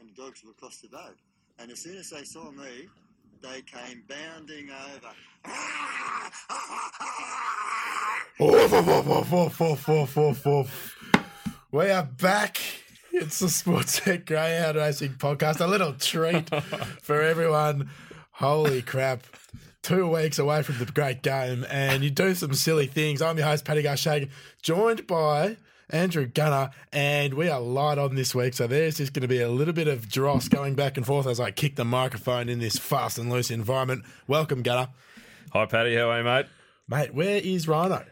and dogs were across the road. And as soon as they saw me, they came bounding over. Woof, woof, woof, woof, woof, woof, We are back. It's the Sports Tech Greyhound Racing Podcast. A little treat for everyone. Holy crap. Two weeks away from the great game, and you do some silly things. I'm your host, Paddy Garshag, joined by Andrew Gunner, and we are light on this week. So there's just going to be a little bit of dross going back and forth as I kick the microphone in this fast and loose environment. Welcome, Gunner. Hi, Paddy. How are you, mate? Mate, where is Rhino?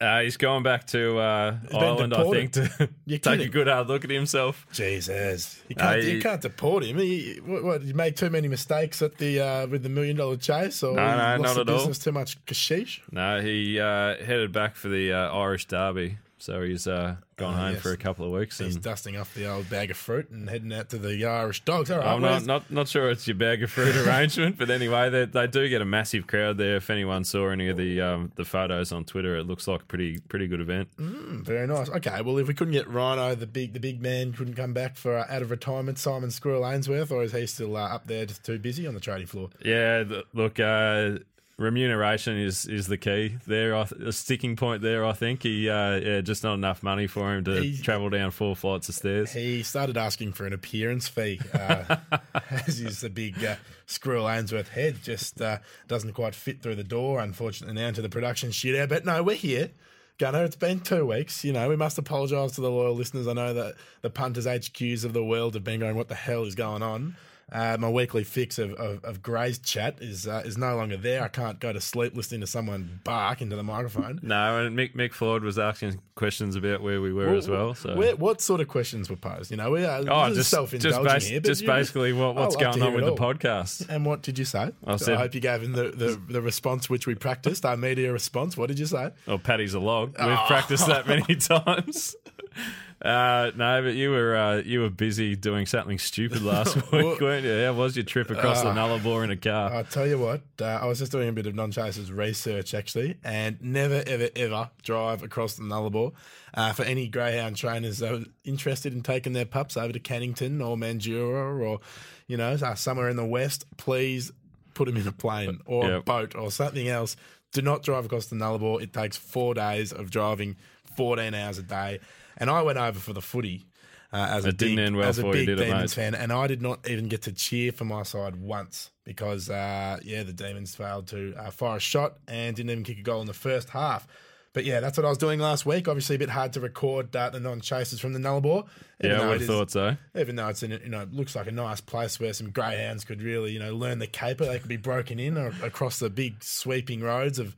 Uh, he's going back to uh, Ireland, I think, to take a good hard look at himself. Jesus, you can't, Uh, you can't deport him. He, what, what, you made too many mistakes at the uh, with the million dollar chase, or No, no, lost not the at all. business too much cashish. No, he uh, headed back for the uh, Irish Derby, so he's uh, gone Oh, home yes. for a couple of weeks. He's dusting off the old bag of fruit and heading out to the Irish dogs. All right, I'm not, not not sure it's your bag of fruit arrangement, but anyway, they, they do get a massive crowd there. If anyone saw any of the um, the photos on Twitter, it looks like a pretty pretty good event. Mm, very nice. Okay, well, if we couldn't get Rhino, the big the big man, couldn't come back for uh, out of retirement, Simon Squirrel Ainsworth, or is he still uh, up there, just too busy on the trading floor? Yeah, th- look, uh, remuneration is is the key there. A sticking point there. I think he uh, yeah, just not enough money for him to He- travel down four flights of stairs. He started asking for an appearance fee, uh, as he's the big uh, Squirrel Ainsworth head just uh, doesn't quite fit through the door, unfortunately, now into the production studio. But no, we're here. Gunner, it's been two weeks. You know, we must apologise to the loyal listeners. I know that the punters HQs of the world have been going, what the hell is going on? Uh, my weekly fix of, of, of Gray's chat is uh, is no longer there. I can't go to sleep listening to someone bark into the microphone. No, and Mick Mick Ford was asking questions about where we were as well. So Where, what sort of questions were posed? You know, we are oh, just self-indulging just, bas- here, but just basically what, what's going on with it the podcast. And what did you say? I said- I hope you gave him the, the, the response which we practiced, our media response. What did you say? Oh, Paddy's a log. We've Oh. practiced that many times. Uh, no, but you were uh, you were busy doing something stupid last week, weren't you? How was your trip across the Ah. Nullarbor in a car? I'll tell you what, uh, I was just doing a bit of non chasers research actually, and never, ever, ever drive across the Nullarbor. Uh, for any greyhound trainers that are interested in taking their pups over to Cannington or Mandurah or, you know, uh, somewhere in the west, please put them in a plane or a boat or something else. Do not drive across the Nullarbor. It takes four days of driving 14 hours a day. And I went over for the footy. Uh, as a It didn't big, end well as a big did Demons fan, and I did not even get to cheer for my side once because, uh, yeah, the Demons failed to uh, fire a shot and didn't even kick a goal in the first half. But yeah, that's what I was doing last week. Obviously, a bit hard to record uh, the non-chasers from the Nullarbor. yeah, I though would have is- thought so. Even though it's in, you know, looks like a nice place where some greyhounds could really, you know, learn the caper. They could be broken in or across the big sweeping roads of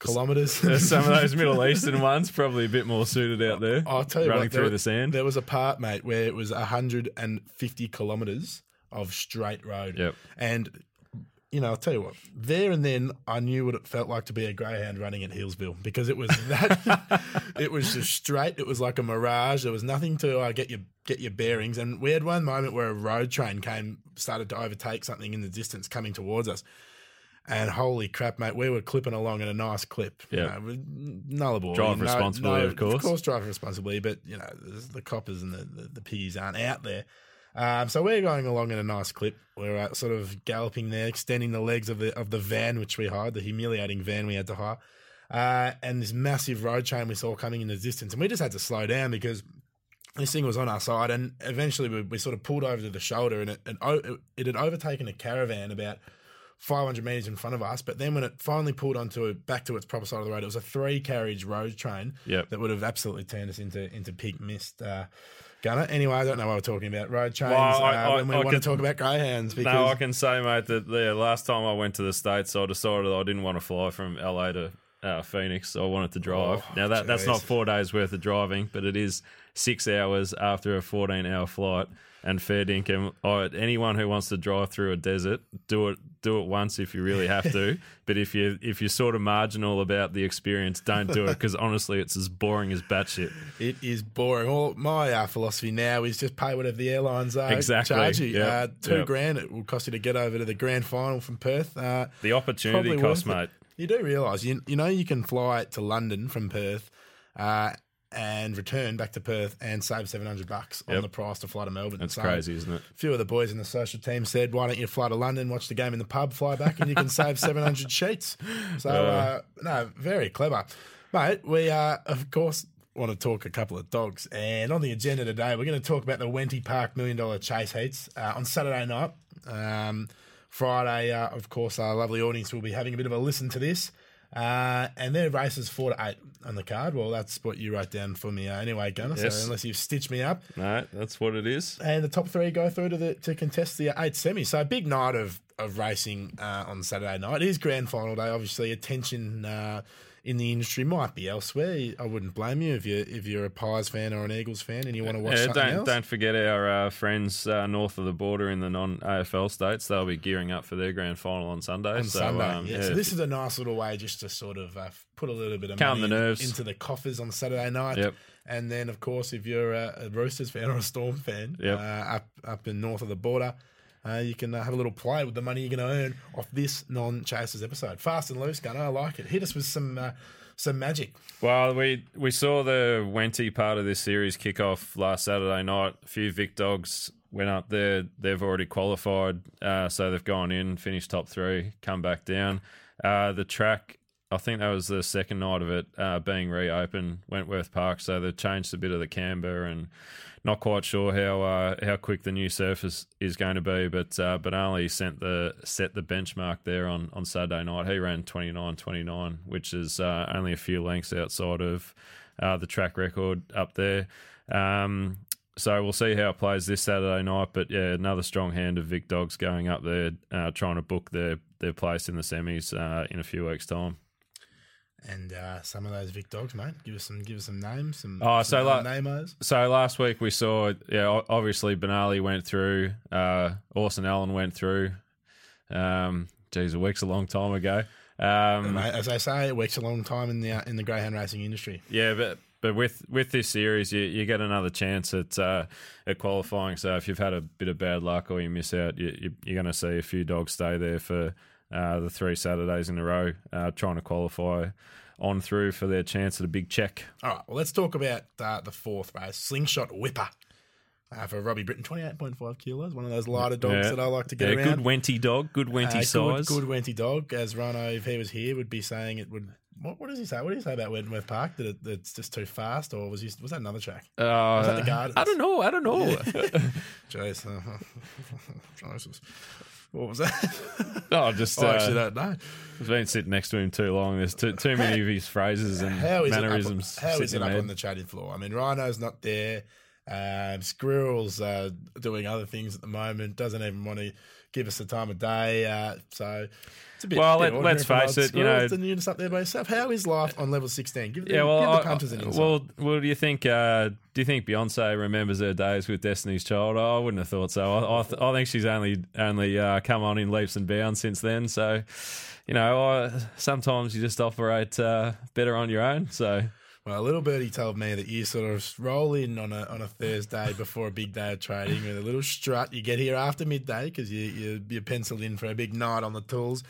kilometres. Some of those Middle Eastern ones probably a bit more suited out there. I'll tell you running what, through there, the sand. There was a part, mate, where it was 150 kilometres of straight road. Yep. And, you know, I'll tell you what, there and then I knew what it felt like to be a greyhound running at Healesville because it was that, it was just straight. It was like a mirage. There was nothing to uh, get your get your bearings. And we had one moment where a road train came, started to overtake something in the distance coming towards us. And holy crap, mate, we were clipping along in a nice clip. You Yeah. know, with Nullarbor. Drive you know, responsibly, of course. Of course, drive responsibly, but, you know, the, coppers and the, the, the piggies aren't out there. Um, so we're going along in a nice clip. We're uh, sort of galloping there, extending the legs of the of the van which we hired, the humiliating van we had to hire, uh, and this massive road train we saw coming in the distance, and we just had to slow down because this thing was on our side, and eventually we, we sort of pulled over to the shoulder, and it, it, it had overtaken a caravan about 500 meters in front of us. But then when it finally pulled onto a, back to its proper side of the road, it was a three carriage road train Yep. that would have absolutely turned us into into pink mist. Uh, Gunner. Anyway, I don't know what we're talking about. Road trains. Well, I- uh, I- when we I want could- to talk about greyhounds, because No, I can say, mate, that the last time I went to the States, I decided I didn't want to fly from LA to uh, Phoenix. I wanted to drive. Oh, now, that, that's not four days worth of driving, but it is six hours after a 14 hour flight. And fair dinkum, anyone who wants to drive through a desert, do it do it once if you really have to. but if you if you're sort of marginal about the experience, don't do it because honestly, it's as boring as batshit. It is boring. Well, my uh, philosophy now is just pay whatever the airlines uh, Exactly. charge you. Yep. Uh, two Yep. grand it will cost you to get over to the grand final from Perth. Uh, The opportunity cost, it. mate. you do realise, you, you know, you can fly to London from Perth uh, and return back to Perth and save 700 bucks on the price to fly to Melbourne. That's So, crazy, isn't it? A few of the boys in the social team said, "Why don't you fly to London, watch the game in the pub, fly back, and you can save 700 sheets." So, uh, no, very clever, mate. We uh, of course want to talk a couple of dogs, and on the agenda today, we're going to talk about the Wenty Park Million Dollar Chase Heats uh, on Saturday night. Um, Friday, uh, of course, our lovely audience will be having a bit of a listen to this. Uh, and their races four to eight on the card. Well, that's what you wrote down for me uh, anyway, Gunner. Yes. So unless you've stitched me up, No, that's what it is. and the top three go through to the to contest the eight semi. So a big night of of racing uh, on Saturday night. It is grand final day. Obviously, attention uh, in the industry might be elsewhere. I wouldn't blame you if you if you're a Pies fan or an Eagles fan and you want to watch Yeah, something don't else. don't forget our uh, friends uh, north of the border in the non AFL states. They'll be gearing up for their grand final on Sunday. on so, Sunday, um, yeah. So this is a nice little way just to sort of uh, put a little bit of Calm money the nerves. into the coffers on Saturday night. Yep. And then, of course, if you're a, a Roosters fan or a Storm fan, Yep. uh, up up in north of the border, uh, you can uh, have a little play with the money you're going to earn off this non-chasers episode. Fast and loose, Gunner. I like it. Hit us with some uh, some magic. Well, we we saw the Wenty part of this series kick off last Saturday night. A few Vic dogs went up there. They've already qualified, uh, so they've gone in, finished top three, come back down. Uh, the track, I think that was the second night of it uh, being reopened, Wentworth Park. So they've changed a bit of the camber and. Not quite sure how uh, how quick the new surface is going to be, but uh, only sent the set the benchmark there on, on Saturday night. He ran 29.29, which is uh, only a few lengths outside of uh, the track record up there. Um, so we'll see how it plays this Saturday night. But yeah, another strong hand of Vic Dogs going up there, uh, trying to book their their place in the semis uh, in a few weeks' time. And uh, some of those Vic dogs, mate. Give us some, give us some names. Some, Oh, some so namos. So last week we saw, yeah, obviously Benali went through, uh, Orson Allen went through. Um, geez, a week's a long time ago. Um, Mate, as I say, it works a long time in the uh, in the greyhound racing industry. Yeah, but but with with this series, you, you get another chance at uh, at qualifying. So if you've had a bit of bad luck or you miss out, you, you, you're going to see a few dogs stay there for uh, the three Saturdays in a row, uh, trying to qualify on through for their chance at a big check. All right, well, let's talk about uh, the fourth race, Slingshot Whipper. Uh, for Robbie Britton, 28.5 kilos, one of those lighter dogs Yeah. that I like to get Yeah, around. good wenty dog, good wenty Uh, size. Good, good Wenty dog. As Rhino, if he was here, would be saying it would. What, what does he say? What do you say about Wentworth Park? That it, it's just too fast, or was he, was that another track? Uh, that the Gardens? I don't know. I don't know. Jeez, Jesus. What was that? oh, just I uh, actually don't know. I've been sitting next to him too long. There's too, too many of his phrases and How is mannerisms. it up, how is sitting it up on the trading floor? I mean, Rhino's not there. Um, Squirrel's uh, doing other things at the moment. Doesn't even want to give us the time of day. Uh, so it's a bit. Well, bit let- let's face it, you know- the units up there by yourself. How is life on level sixteen? Give, the, Yeah, well, give the punters an insight. well, well, do you think? Uh, do you think Beyonce remembers her days with Destiny's Child? Oh, I wouldn't have thought so. I, I, th- I think she's only only uh, come on in leaps and bounds since then. So, you know, I, sometimes you just operate uh, better on your own. So, Well, a little birdie told me that you sort of roll in on a on a Thursday before a big day of trading with a little strut. You get here after midday because you, you you're penciled in for a big night on the tools,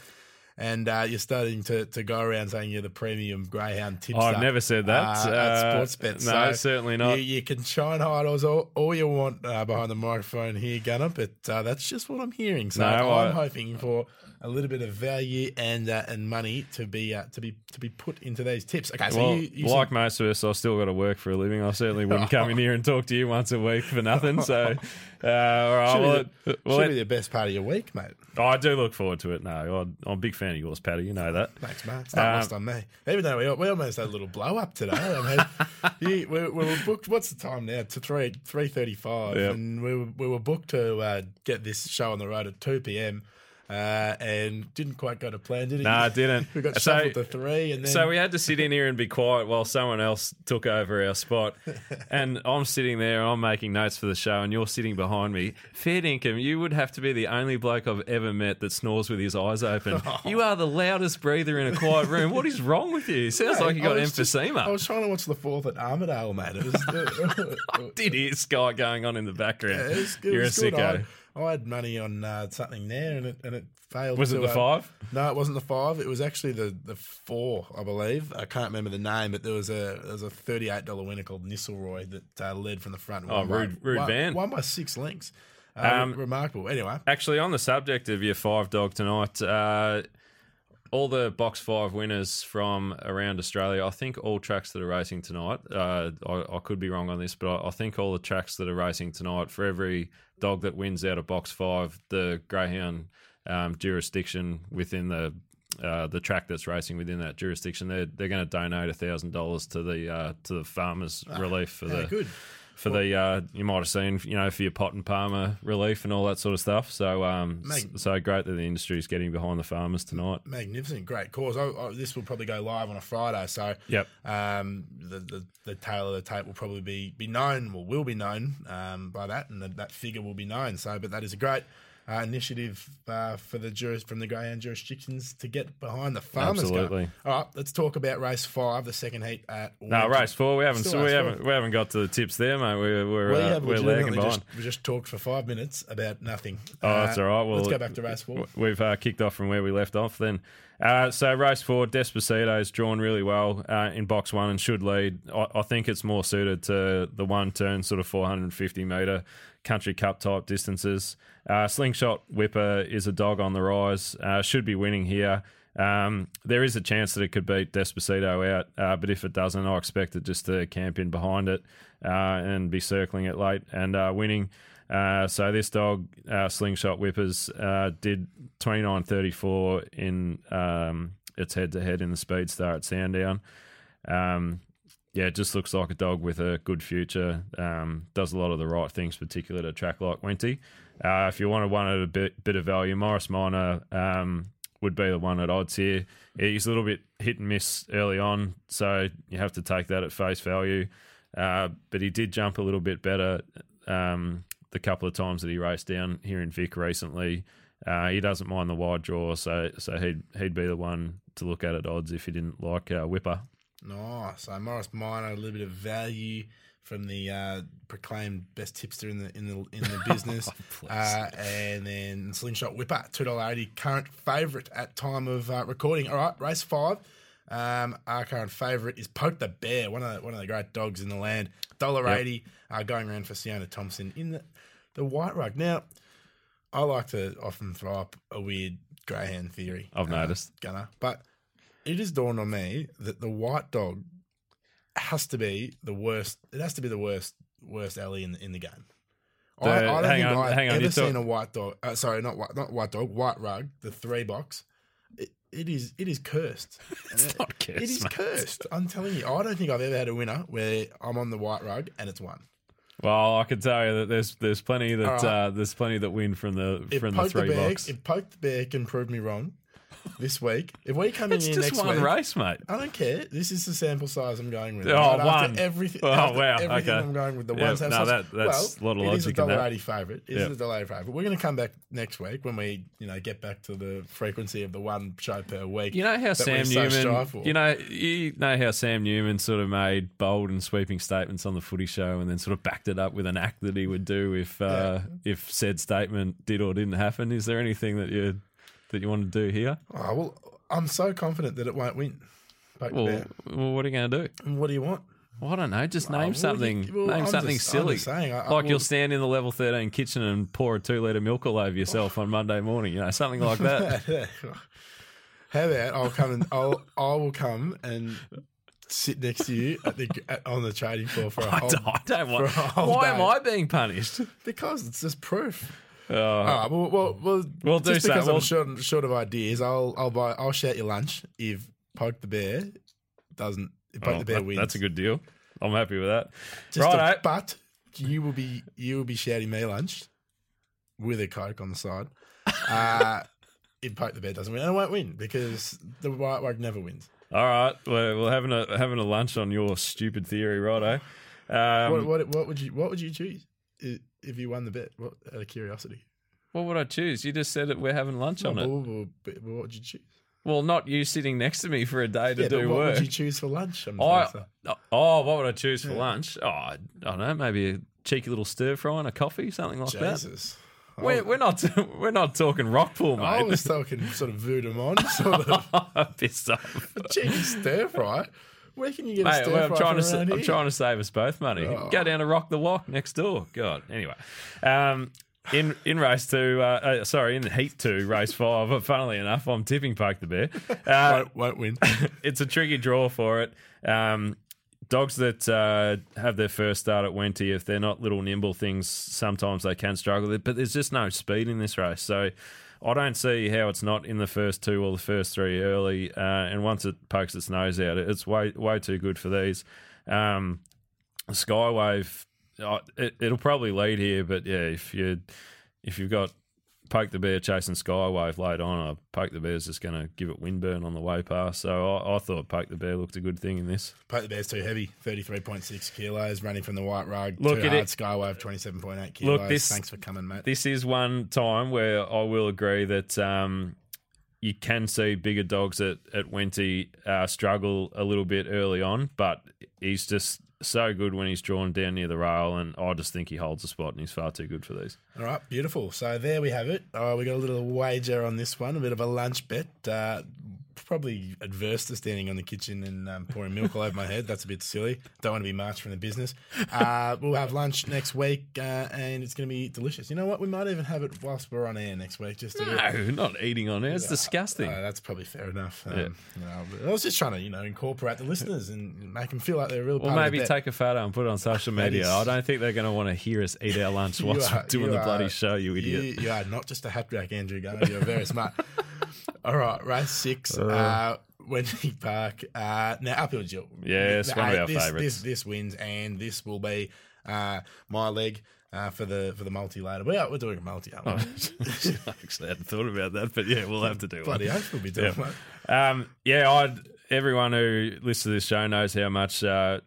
and uh, you're starting to, to go around saying you're the premium greyhound tipster. I've never said that. uh, at Uh, Sportsbet. no, So certainly not. You, you can shine hide all, all you want uh, behind the microphone here, Gunner, but uh, that's just what I'm hearing. So No, I'm I- hoping for a little bit of value and uh, and money to be uh, to be to be put into these tips. Okay, so well, you, you like said- most of us, I've still got to work for a living. I certainly wouldn't come in here and talk to you once a week for nothing. So, uh, all right, Should, well, be, the, should be the best part of your week, mate. I do look forward to it. No, I'm I'm a big fan of yours, Paddy. You know that. Thanks, mate. It's not Um, lost on me. Even though we, we almost had a little blow up today. I mean, you, we, we were booked. What's the time now? To three three thirty five, Yep. and we were, we were booked to uh, get this show on the road at two p.m. Uh, and didn't quite go to plan, did it? No, it didn't. we got So- shuffled to three, and then So we had to sit in here and be quiet while someone else took over our spot. And I'm sitting there and I'm making notes for the show, and you're sitting behind me. Fair dinkum, you would have to be the only bloke I've ever met that snores with his eyes open. You are the loudest breather in a quiet room. What is wrong with you? Sounds like you got I was just- emphysema. I was trying to watch the fourth at Armadale, mate. It was, Did hear Sky going on in the background? it was, it You're a sicko. I, I had money on uh, something there, and it and it failed. Was it the uh, five? No, it wasn't the five. It was actually the the four, I believe. I can't remember the name, but there was a there was a thirty eight dollar winner called Nisselroy that uh, led from the front. Oh, won by- Rude- Rude won, Van. won by six lengths. Uh, Um, remarkable. Anyway, Actually, on the subject of your five dog tonight, uh, all the box five winners from around Australia, I think all tracks that are racing tonight, uh, I, I could be wrong on this, but I, I think all the tracks that are racing tonight, for every dog that wins out of box five, the Greyhound um, jurisdiction within the uh, the track that's racing within that jurisdiction, they're they're going to donate a thousand dollars to the uh, to the farmers relief for the good. For the uh, you might have seen you know for your pot and palmer relief and all that sort of stuff. So um, Mag- so great that the industry is getting behind the farmers tonight. Magnificent, great cause. I, I, this will probably go live on a Friday, so Yep. um, the, the the tail of the tape will probably be be known, or will be known um, by that, and that, that figure will be known. So, but that is a great uh, initiative uh, for the juris from the Greyhound jurisdictions to get behind the farmers. Absolutely. All right, let's talk about race five, the second heat at. No, Winton. race four. We haven't. So we haven't. four. We haven't got to the tips there, mate. We're we're, We uh, we're lagging behind. just, we just talked for five minutes about nothing. Oh, Uh, that's all right. Well, let's go back to race four. We've uh, kicked off from where we left off then. Uh, so race four, Despacito is drawn really well uh, in box one and should lead. I, I think it's more suited to the one turn, sort of 450 metre country cup type distances. Uh, Slingshot Whipper is a dog on the rise, uh, should be winning here. Um, there is a chance that it could beat Despacito out, uh, but if it doesn't, I expect it just to camp in behind it uh, and be circling it late and uh, winning. Uh, so this dog, uh, Slingshot Whippers, uh, did twenty nine thirty four in um, its head to head in the Speed Star at Sandown. Um, yeah, it just looks like a dog with a good future. Um, does a lot of the right things, particularly at a track like Wenty. Uh, if you wanted one at a bit, bit of value, Morris Minor um, would be the one at odds here. He's a little bit hit and miss early on, so you have to take that at face value. Uh, but he did jump a little bit better um, the couple of times that he raced down here in Vic recently. Uh, he doesn't mind the wide draw, so so he'd he'd be the one to look at at odds if he didn't like uh, Whipper. Nice. So Morris Minor, a little bit of value from the uh, proclaimed best tipster in the in the in the business, Please. uh, and then Slingshot Whipper, two dollar eighty, current favourite at time of uh, recording. All right, race five. Um, our current favourite is Poke the Bear, one of the, one of the great dogs in the land. Dollar Yep. eighty, uh, going around for Sienna Thompson in the the white rug. Now, I like to often throw up a weird greyhound theory. I've uh, noticed. Gunner, but it has dawned on me that the white dog has to be the worst. It has to be the worst worst alley in the, in the game. The- I, I don't think on, I've ever you talk- seen a white dog. Uh, sorry, not white, not white dog. White rug, the three box. It, is it is cursed. It's it- not cursed, It is mate. cursed. I'm telling you. I don't think I've ever had a winner where I'm on the white rug and it's won. Well, I can tell you that there's there's plenty that right. uh, there's plenty that win from the If from the poke the three bear, box. if poke the bear can prove me wrong this week, if we come in It's here just next one week, race, mate. I don't care. This is the sample size I'm going with. Oh, Right after one. Everything. Oh, after wow, Everything okay. I'm going with the Yeah, one sample no, size. that- that's well, a lot of It is a logic dollar eighty favourite. It is Yeah. a dollar eighty favourite. We're going to come back next week when we, you know, get back to the frequency of the one show per week. You know how Sam so Newman, for. you know, you know how Sam Newman sort of made bold and sweeping statements on the Footy Show, and then sort of backed it up with an act that he would do if uh, if said statement did or didn't happen. Is there anything that you that you want to do here? Oh, well, I'm so confident that it won't win. Well, well what are you going to do? What do you want? Well, I don't know. Just name something. you- well, name I'm something just- silly. saying, I- I- like well- you'll stand in the level thirteen kitchen and pour a two liter milk all over yourself oh. on Monday morning. You know, something like that. How about I'll come and I'll I will come and sit next to you at the at, on the trading floor for a I whole don't, I don't want. for a whole Why am. I being punished? because it's just proof. Uh, All right, well, well, well, We'll do just so. because We'll- I'm short, short of ideas, I'll I'll buy I'll shout your lunch if poke the bear doesn't if poke oh, the bear that- wins. that's a good deal. I'm happy with that. Just a- Righto. but you will be you will be shouting me lunch with a coke on the side. Uh, if poke the bear doesn't win, and it won't win because the white rug never wins. All right, we're, we're having a having a lunch on your stupid theory, righto. Um, what, what what would you what would you choose i- if you won the bet? What, out of curiosity, what would I choose? You just said that we're having lunch on it. but what would you choose? Well, not you sitting next to me for a day to Yeah, do what work. would you choose for lunch? I'm I, to say. oh, what would I choose for Yeah. lunch? Oh, I don't know, maybe a cheeky little stir fry and a coffee, something like that. Jesus. We're, we're not we're not talking Rockpool, I mate. was talking sort of voodoo mon, sort of pissed off. a cheeky stir fry. Where can you get a stir well, I'm trying to from sa- around I'm trying to save us both money. Oh. Go down to Rock the Walk next door. God. Anyway, um, in in race two, uh, uh, sorry, in heat two, race five. But funnily enough, I'm tipping Poke the Bear. Uh, Won't, won't win. it's a tricky draw for it. Um, dogs that uh, have their first start at Wenty, if they're not little nimble things, sometimes they can struggle. But there's just no speed in this race, so I don't see how it's not in the first two or the first three early. Uh, and once it pokes its nose out, it's way way too good for these. Um, Skywave, uh, it, it'll probably lead here, but yeah, if you if you've got Poke the Bear chasing Skywave late on, I Poke the Bear's just going to give it windburn on the way past. So I, I thought Poke the Bear looked a good thing in this. Poke the Bear's too heavy, 33.6 kilos, running from the white rug. Look too at hard, it. Skywave, 27.8 kilos. Look, this- Thanks for coming, mate. This is one time where I will agree that um, you can see bigger dogs at, at Wenty uh, struggle a little bit early on, but he's just so good when he's drawn down near the rail, and I just think he holds a spot, and he's far too good for these. All right, beautiful. So there we have it. Uh, we got a little wager on this one, a bit of a lunch bet. Uh, probably adverse to standing on the kitchen and um, pouring milk all over my head. That's a bit silly. Don't want to be marched from the business. Uh, we'll have lunch next week, uh, and it's going to be delicious. You know what? We might even have it whilst we're on air next week. Just to No, not eating on air. It's disgusting. Uh, that's probably fair enough. Um, Yeah. you know, I was just trying to, you know, incorporate the listeners and make them feel like they're a real of maybe take a photo and put it on social media. is- I don't think they're going to want to hear us eat our lunch whilst are- we're doing the bloody show, you idiot. You, you are not just a hat rack, Andrew Garner. You're very smart. All right, race six. Uh, Wenty Park. Uh, now, uphill Jill. Yeah, it's one of our this, favourites. This, this wins, and this will be uh, my leg uh, for the for the multi later. We are, we're doing a multi, aren't we? I actually hadn't thought about that, but yeah, we'll have to do it. Bloody one. oath we'll be doing Yeah. one. Um, yeah, I'd, everyone who listens to this show knows how much uh,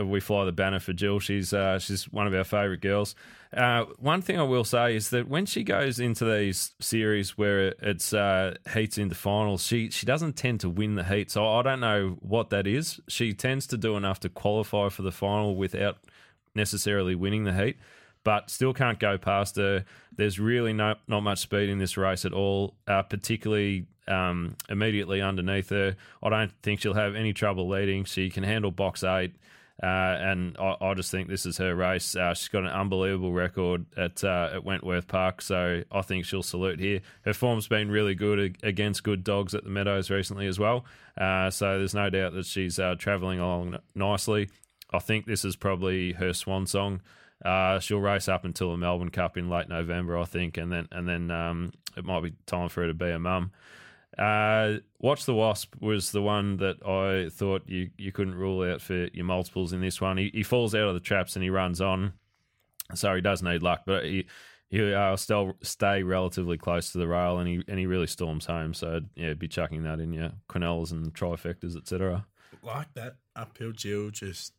we fly the banner for Jill. She's uh, she's one of our favourite girls. Uh, one thing I will say is that when she goes into these series where it's uh, heats into finals, she she doesn't tend to win the heat. So I don't know what that is. She tends to do enough to qualify for the final without necessarily winning the heat, but still can't go past her. There's really no not much speed in this race at all, uh, particularly um, immediately underneath her. I don't think she'll have any trouble leading. She can handle box eight. Uh, and I, I just think this is her race. Uh, she's got an unbelievable record at uh, at Wentworth Park, so I think she'll salute here. Her form's been really good against good dogs at the Meadows recently as well, uh, so there's no doubt that she's uh, travelling along nicely. I think this is probably her swan song. Uh, she'll race up until the Melbourne Cup in late November, I think, and then and then um, it might be time for her to be a mum. Uh, Watch the Wasp was the one that I thought you, you couldn't rule out for your multiples in this one. He, he falls out of the traps and he runs on, so he does need luck, but he he'll uh, still stay relatively close to the rail and he and he really storms home. So yeah, be chucking that in your Quinellas and trifectas, etc. Like that uphill Jill, just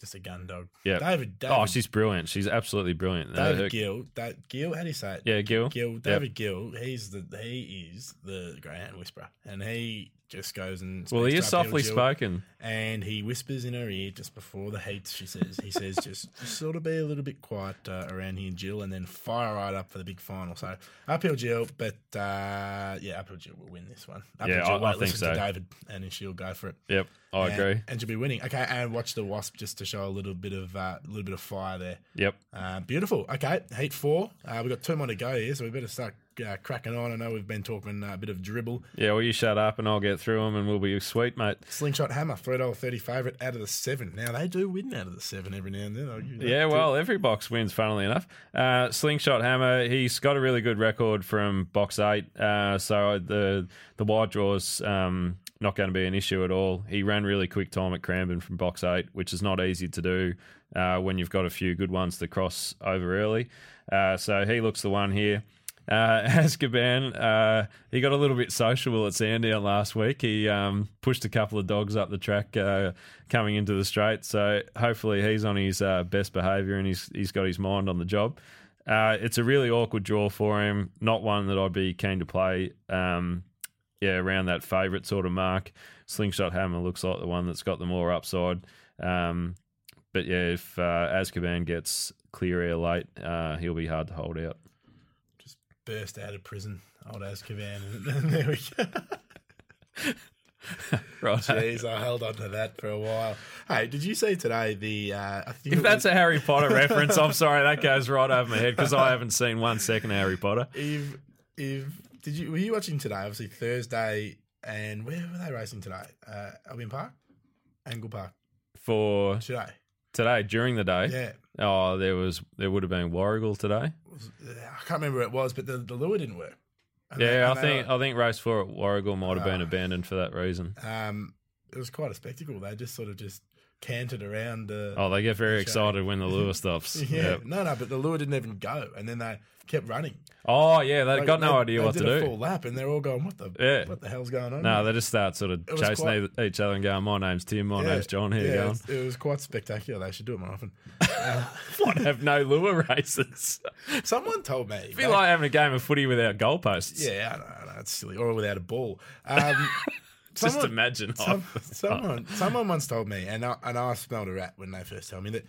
just a gun dog. Yeah. David. Oh, David Oh, she's brilliant. She's absolutely brilliant. David her- Gill. That Gill. How do you say it? yeah, Gil. Gill, David Gill, he's the he is the greyhound whisperer, and he just goes and Well, he is softly Jill, spoken. and he whispers in her ear just before the heats. She says, he says, just, just sort of be a little bit quiet uh, around here, Jill, and then fire right up for the big final. So uphill Jill, but uh, yeah, uphill Jill will win this one. Uphill Yeah, Jill I- I won't think listen to so. David, and she'll go for it. Yep, I And- agree. and she'll be winning. Okay, and watch the wasp just to show a little bit of uh, a little bit of fire there. Yep. Uh, beautiful. Okay, heat four. Uh, we've got two more to go here, so we better start uh, cracking on. I know we've been talking uh, a bit of dribble. Yeah, well, you shut up and I'll get through them and we'll be sweet, mate. Slingshot Hammer, three dollar thirty favourite out of the seven. Now they do win out of the seven every now and then. I'll give you that Yeah, too. well, every box wins, funnily enough. Uh, Slingshot Hammer, he's got a really good record from box eight. Uh, so the the wide draws um, not going to be an issue at all. He ran really quick time at Cranbourne from box eight, which is not easy to do uh, when you've got a few good ones to cross over early. Uh, so he looks the one here. Uh, Azkaban, uh, he got a little bit sociable at Sandown last week. He um, pushed a couple of dogs up the track uh, coming into the straight. So hopefully he's on his uh, best behaviour and he's he's got his mind on the job. Uh, it's a really awkward draw for him. Not one that I'd be keen to play. Um, yeah, around that favourite sort of mark. Slingshot Hammer looks like the one that's got the more upside. Um, but yeah, if uh, Azkaban gets clear air late, uh, he'll be hard to hold out. Burst out of prison, old Azkaban, and, and there we go. Right. Jeez, I held on to that for a while. Hey, did you see today the? Uh, I think If that's was- a Harry Potter reference, I'm sorry, that goes right over my head because I haven't seen one second of Harry Potter. Eve, Eve, did you were you watching today? Obviously Thursday, and where were they racing today? Uh, Albion Park, Angle Park For today. today, during the day, Yeah, oh, there was there would have been Warragul today. I can't remember where it was, but the, the lure didn't work. And they- Yeah, I think were- I think race four at Warragul might have been Ah. abandoned for that reason. um, it was quite a spectacle. They just sort of just cantered around. Uh, Oh, they get very Okay. excited when the lure stops. yeah, Yep. no, no, but the lure didn't even go, and then they kept running. Oh yeah, they Like, got no they- idea they what to do. Full lap, and they're all going, "What the? Yeah. What the hell's going on?" No, here?" they just start sort of It chasing quite- each other and going, "My name's Tim. My Yeah, name's John. Here you yeah, going?" it's- It was quite spectacular. They should do it more often. What have no lure races? Someone told me. Feel like having a game of footy without goalposts. yeah, I know, I know, it's silly, or without a ball. Um, Just someone- imagine. some, someone, someone once told me, and I, and I smelled a rat when they first told me that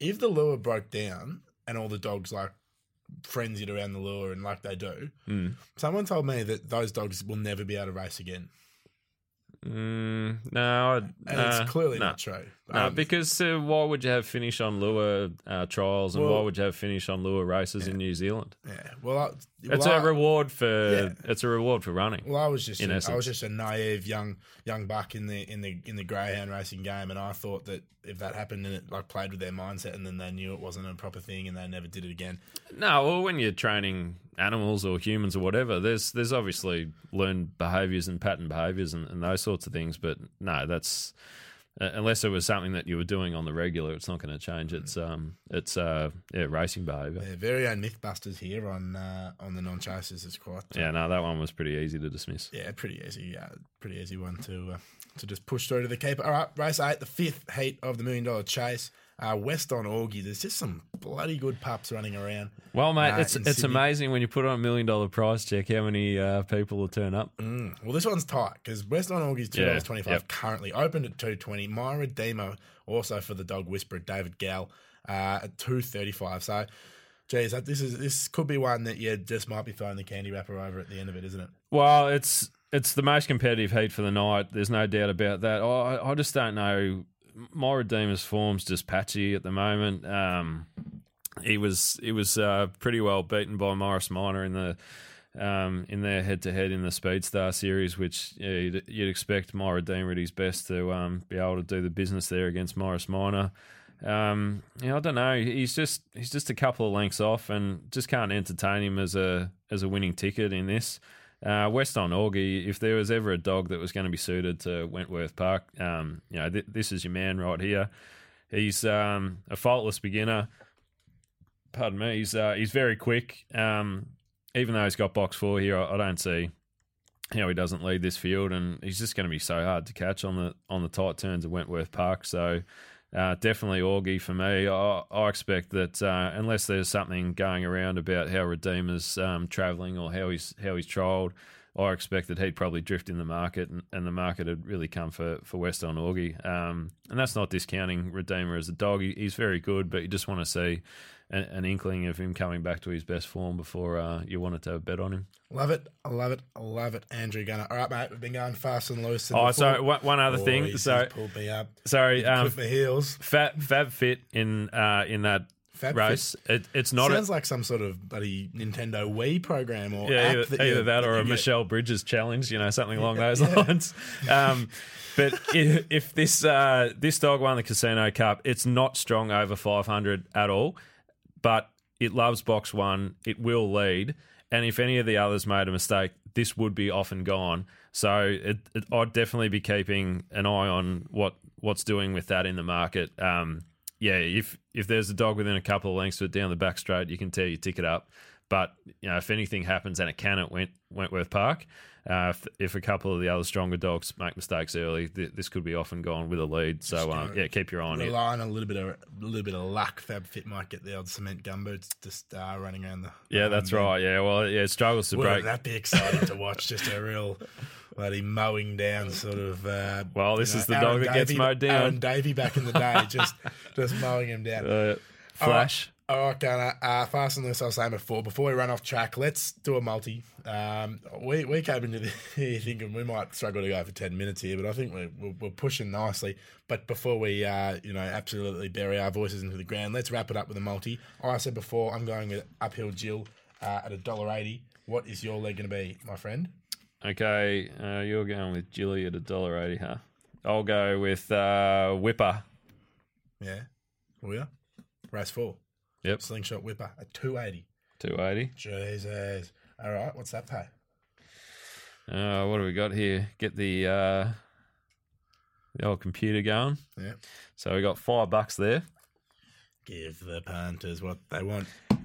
if the lure broke down and all the dogs like frenzied around the lure and like they do, Mm. someone told me that those dogs will never be able to race again, Mm, no, and uh, it's clearly no. not true. No, Um, because uh, why would you have finish on lure uh, trials and why would you have finish on lure races in New Zealand? yeah, well, I, It's well, a I- reward for Yeah. it's a reward for running. Well, I was just a, I was just a naive young young buck in the in the in the greyhound racing game, and I thought that if that happened and it like played with their mindset, and then they knew it wasn't a proper thing, and they never did it again. No, well, when you're training animals or humans or whatever, there's there's obviously learned behaviours and pattern behaviours and, and those sorts of things. But no, that's uh, unless it was something that you were doing on the regular, it's not going to change. It's um, it's uh, yeah, racing behaviour. Their very own MythBusters here on uh, on the non chasers is quite uh, Yeah, no, that one was pretty easy to dismiss. yeah pretty easy uh, pretty easy one to uh, to just push through to the keeper. All right, race eight, the fifth heat of the million dollar chase. Uh, West on Augie. There's just some bloody good pups running around. Well, mate, Uh, it's it's Sydney. amazing when you put on a million dollar price check how many uh, people will turn up. Mm. Well, this one's tight because West on Augie's two dollars twenty five yep. currently opened at two twenty. My Redeemer also for the dog whisperer David Gal uh, at two thirty five. So, geez, this is this could be one that you just might be throwing the candy wrapper over at the end of it, isn't it? Well, it's it's the most competitive heat for the night. There's no doubt about that. I I just don't know. My Redeemer's form's just patchy at the moment. Um, he was he was uh, pretty well beaten by Morris Minor in the um, in their head to head in the Speedstar series, which yeah, you'd, you'd expect my Redeemer at his best to um, be able to do the business there against Morris Minor. Um, yeah, I don't know. He's just he's just a couple of lengths off, and just can't entertain him as a as a winning ticket in this. Uh, West on Augie, if there was ever a dog that was going to be suited to Wentworth Park, um, you know, th- this is your man right here. He's um, a faultless beginner. Pardon me. He's uh, he's very quick. Um, even though he's got box four here, I, I don't see how he doesn't lead this field, and he's just going to be so hard to catch on the on the tight turns of Wentworth Park. So uh, definitely Augie for me. I, I expect that uh, unless there's something going around about how Redeemer's um, travelling or how he's how he's trialled, I expect that he'd probably drift in the market, and, and the market had really come for for West on Augie. Um, and that's not discounting Redeemer as a dog. He, he's very good, but you just want to see an, an inkling of him coming back to his best form before uh, you wanted to bet on him. Love it, I love it, I love it, Andrew Gunner. All right, mate, we've been going fast and loose. and Oh, before- so one, one other Oh, thing. he's- So he's pulled me up. sorry, um, my heels. Fab Fab Fit in uh, in that Fab race. It, it's not a, Sounds like some sort of bloody Nintendo Wii program or yeah, either that, either that or a. Michelle Bridges challenge, you know, something along those yeah. lines. Um, but if, if this uh, this dog won the Casino Cup, it's not strong over 500 at all, but it loves box one. It will lead, and if any of the others made a mistake, this would be off and gone. So it, it, I'd definitely be keeping an eye on what what's doing with that in the market. Um, yeah, if if there's a dog within a couple of lengths of it down the back straight, you can tear your ticket up. But you know, if anything happens, and it can at Went, Wentworth Park, uh, if, if a couple of the other stronger dogs make mistakes early, th- this could be off and gone with a lead. So um, yeah, keep your eye on it. Rely on a little bit of a little bit of luck. Fab Fit might get the old cement gumboots just uh, running around the. Yeah, that's right. Yeah, well, yeah, it struggles to break. That'd be exciting to watch? Just a real bloody mowing down sort of. Uh, Well, this is the Aaron dog that gets Davey- mowed down. Aaron Davey back in the day, just just mowing him down. Uh, Flash. All right, Gunner. Uh, fast on this, I was saying before. Before we run off track, let's do a multi. Um, we we came into the thinking we might struggle to go for ten minutes here, but I think we're we're, we're pushing nicely. But before we uh, you know absolutely bury our voices into the ground, let's wrap it up with a multi. I said before, I'm going with uphill Jill uh, at a dollar eighty. What is your leg going to be, my friend? Okay, uh, you're going with Jilly at a dollar eighty, huh? I'll go with uh, Whipper. Yeah, we are race four. Yep. slingshot whipper at two eighty. Two eighty. Jesus. All right, what's that pay? Uh, what do we got here? Get the uh, the old computer going. Yeah. So we got five bucks there. Give the punters what they want. Give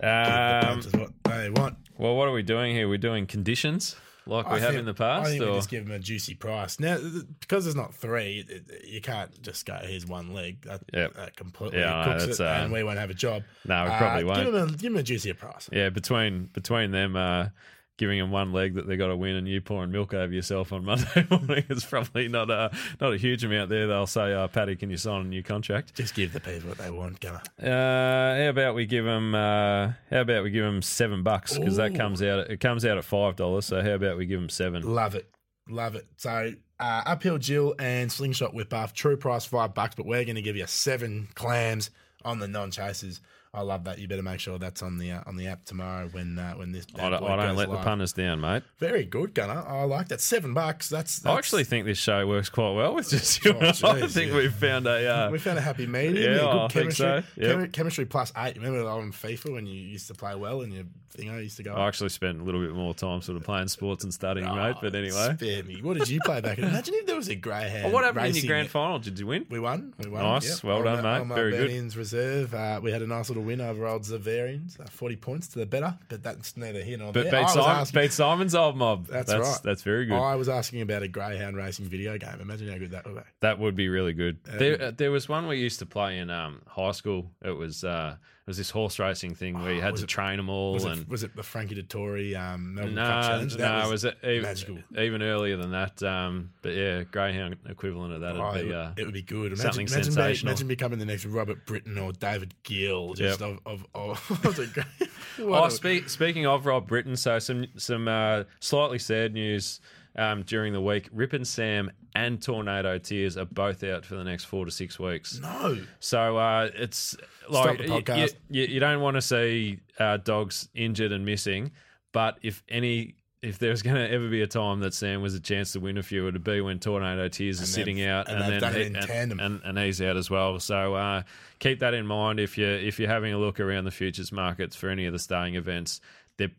the Um, punters what they want. well, what are we doing here? We're doing conditions like we I have think- in the past? I think we just give him a juicy price. Now, because there's not three, it- it- you can't just go, here's one leg. That, Yep. that completely Yeah, cooks it, uh, and we won't have a job. no, we Uh, probably won't. Give him, a, give them a juicier price. Yeah, between between them uh, giving them one leg that they got to win and you pouring milk over yourself on Monday morning is probably not a not a huge amount there. They'll say, uh, "Paddy, can you sign a new contract?" Just give the people what they want, Gunner. Uh, how about we give them? Uh, how about we give them seven bucks because that comes out. It comes out at five dollars. So how about we give them seven? Love it. Love it. So, uh, uphill Jill and slingshot whip off. True price five bucks, but we're going to give you seven clams on the non chasers. I love that. You better make sure that's on the uh, on the app tomorrow when uh, when this. I don't, I don't let the live. punters down, mate. Very good, Gunner. I like that. Seven bucks. That's, that's I actually think this show works quite well with just you. Oh, and I think yeah. we've found a. Uh, we found a happy medium. Yeah, Yeah, good I think chemistry. so. Yep. Chemi- chemistry plus eight. Remember on FIFA when you used to play well and your thing I used to go. I actually spent a little bit more time sort of playing sports and studying, mate. But Oh, anyway, spare me. What did you play back? in Imagine if there was a greyhound. Oh, what happened in your grand final? Did you win? We won. We won. Nice. Yep. Well On done, mate. on Very good. Reserve. Uh, we had a nice little win over old Xaverians. Uh, Forty points to the better, but that's neither here nor But there. beat, Simon, asking- beat Simon's old mob. That's That's right. That's very good. I was asking about a greyhound racing video game. Imagine how good that would be. That would be really good. there, uh, there was one we used to play in um, high school. It was uh, it was this horse racing thing where you had to train them all. And it, was it the Frankie Dettori um, Melbourne Cup no, Challenge? no, it was it even, magical. even earlier than that. Um, but yeah, greyhound equivalent of that Oh, it, be. would, Uh, it would be good. Imagine, something imagine, sensational. imagine becoming the next Robert Britton or David Gill. Just Yep. of, of, of, of the great, Oh, a- speak, speaking of Rob Britton, so some some uh, slightly sad news um, during the week. Rip and Sam and Tornado Tears are both out for the next four to six weeks. no. So uh, it's like the y- y- You, you don't want to see uh, dogs injured and missing, but if any. If there's going to ever be a time that Sam was a chance to win a few, it'd be when Tornado Tears is And sitting out, and and, then done it he- in and, tandem. and, and he's out as well. So uh, keep that in mind if you if you're having a look around the futures markets for any of the staying events. They're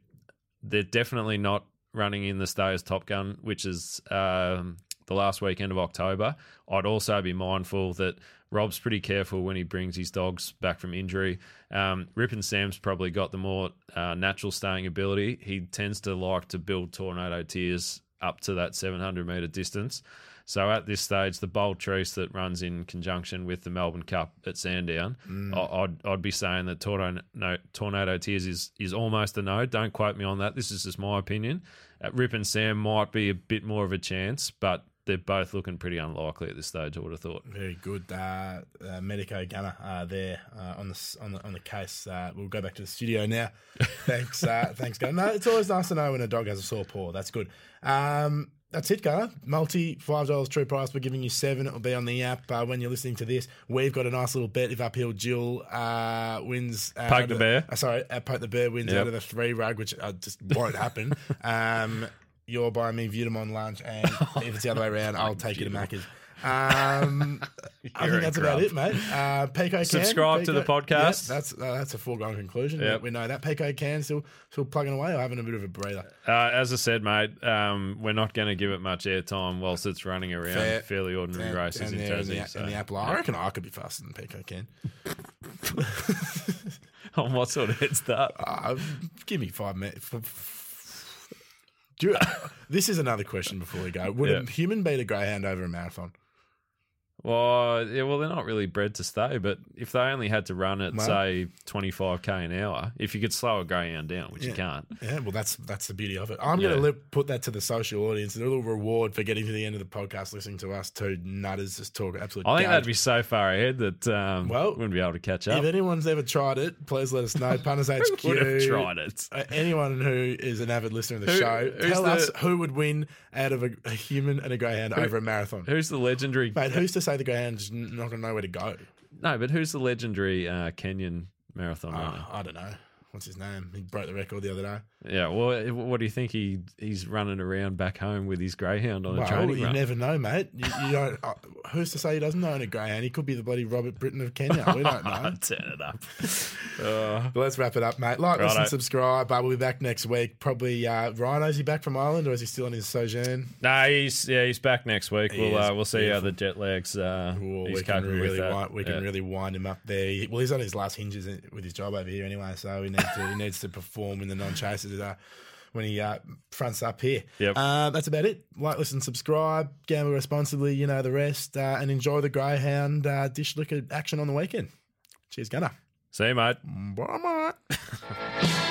they're definitely not running in the Stayers Top Gun, which is um, the last weekend of October. I'd also be mindful that Rob's pretty careful when he brings his dogs back from injury. Um, Rip and Sam's probably got the more uh, natural staying ability. He tends to like to build Tornado Tears up to that 700 metre distance. So at this stage, the Bold Trease that runs in conjunction with the Melbourne Cup at Sandown, I- I'd, I'd be saying that Tornado, no, Tornado Tears is, is almost a no. Don't quote me on that. This is just my opinion. Uh, Rip and Sam might be a bit more of a chance, but they're both looking pretty unlikely at this stage. I would have thought. Very good, uh, uh, Medico Gunner uh, there uh, on the on the on the case. Uh, we'll go back to the studio now. Thanks, uh, thanks, Gunner. No, it's always nice to know when a dog has a sore paw. That's good. Um, that's it, Gunner. Multi five dollars true price. We're giving you seven. It'll be on the app uh, when you're listening to this. We've got a nice little bet if uphill Jill uh, wins. Uh, Poke the bear. Sorry, uh, poke the bear wins Yep. out of the three rug, which uh, just won't happen. um, you're buying me Vitamon lunch, and if it's the other way around, I'll take you to Macca's. Um, I think that's about it, mate. Uh, Pico can Subscribe to the podcast. That's uh, that's a foregone conclusion. Yep. We know that Pico can still still plugging away or having a bit of a breather. Uh, as I said, mate, um, we're not going to give it much airtime whilst it's running around Fair. fairly ordinary And- races and in there in the, so, in the Apple. I reckon I could be faster than Pico can. On what sort of head start? Uh, give me five minutes. Do you, this is another question before we go. Would a human beat a greyhound over a marathon? Well, yeah, well, they're not really bred to stay, but if they only had to run at Well- say twenty five k an hour, if you could slow a greyhound down, which you can't, Yeah, well, that's that's the beauty of it. I'm Yeah. going to put that to the social audience. A little reward for getting to the end of the podcast, listening to us two nutters just talk absolute. I think garbage. that'd be so far ahead that um, Well, wouldn't be able to catch up. If anyone's ever tried it, please let us know. Punters HQ. Would have tried it. Uh, Anyone who is an avid listener of the Who- show, tell the- us who would win out of a, a human and a greyhound over a marathon. Who's the legendary? Mate, who's to say the greyhound's not going to know where to go? No, but who's the legendary uh, Kenyan marathon Uh. I don't know. What's his name? He broke the record the other day. Yeah, well, what do you think he he's running around back home with his greyhound on a Well, training you run? never know, mate. You, you don't. Uh, who's to say he doesn't own a greyhound? He could be the bloody Robert Britton of Kenya. We don't know. Turn it up. Uh, But let's wrap it up, mate. Like, listen, subscribe. Uh, we'll be back next week. Probably uh, Rhino. Is he back from Ireland or is he still on his sojourn? no, he's yeah, he's back next week. He we'll uh, we'll see how the jet lags. Uh, we can really wind, we can Yeah. really wind him up there. He- Well, he's on his last hinges with his job over here anyway, so he needs to he needs to perform in the non chasers uh, when he uh, fronts up here. Yep. Uh, that's about it. Like, listen, subscribe, gamble responsibly. You know the rest, uh, and enjoy the greyhound uh, dish licker action on the weekend. Cheers, Gunner. See you, mate. Bye, mate.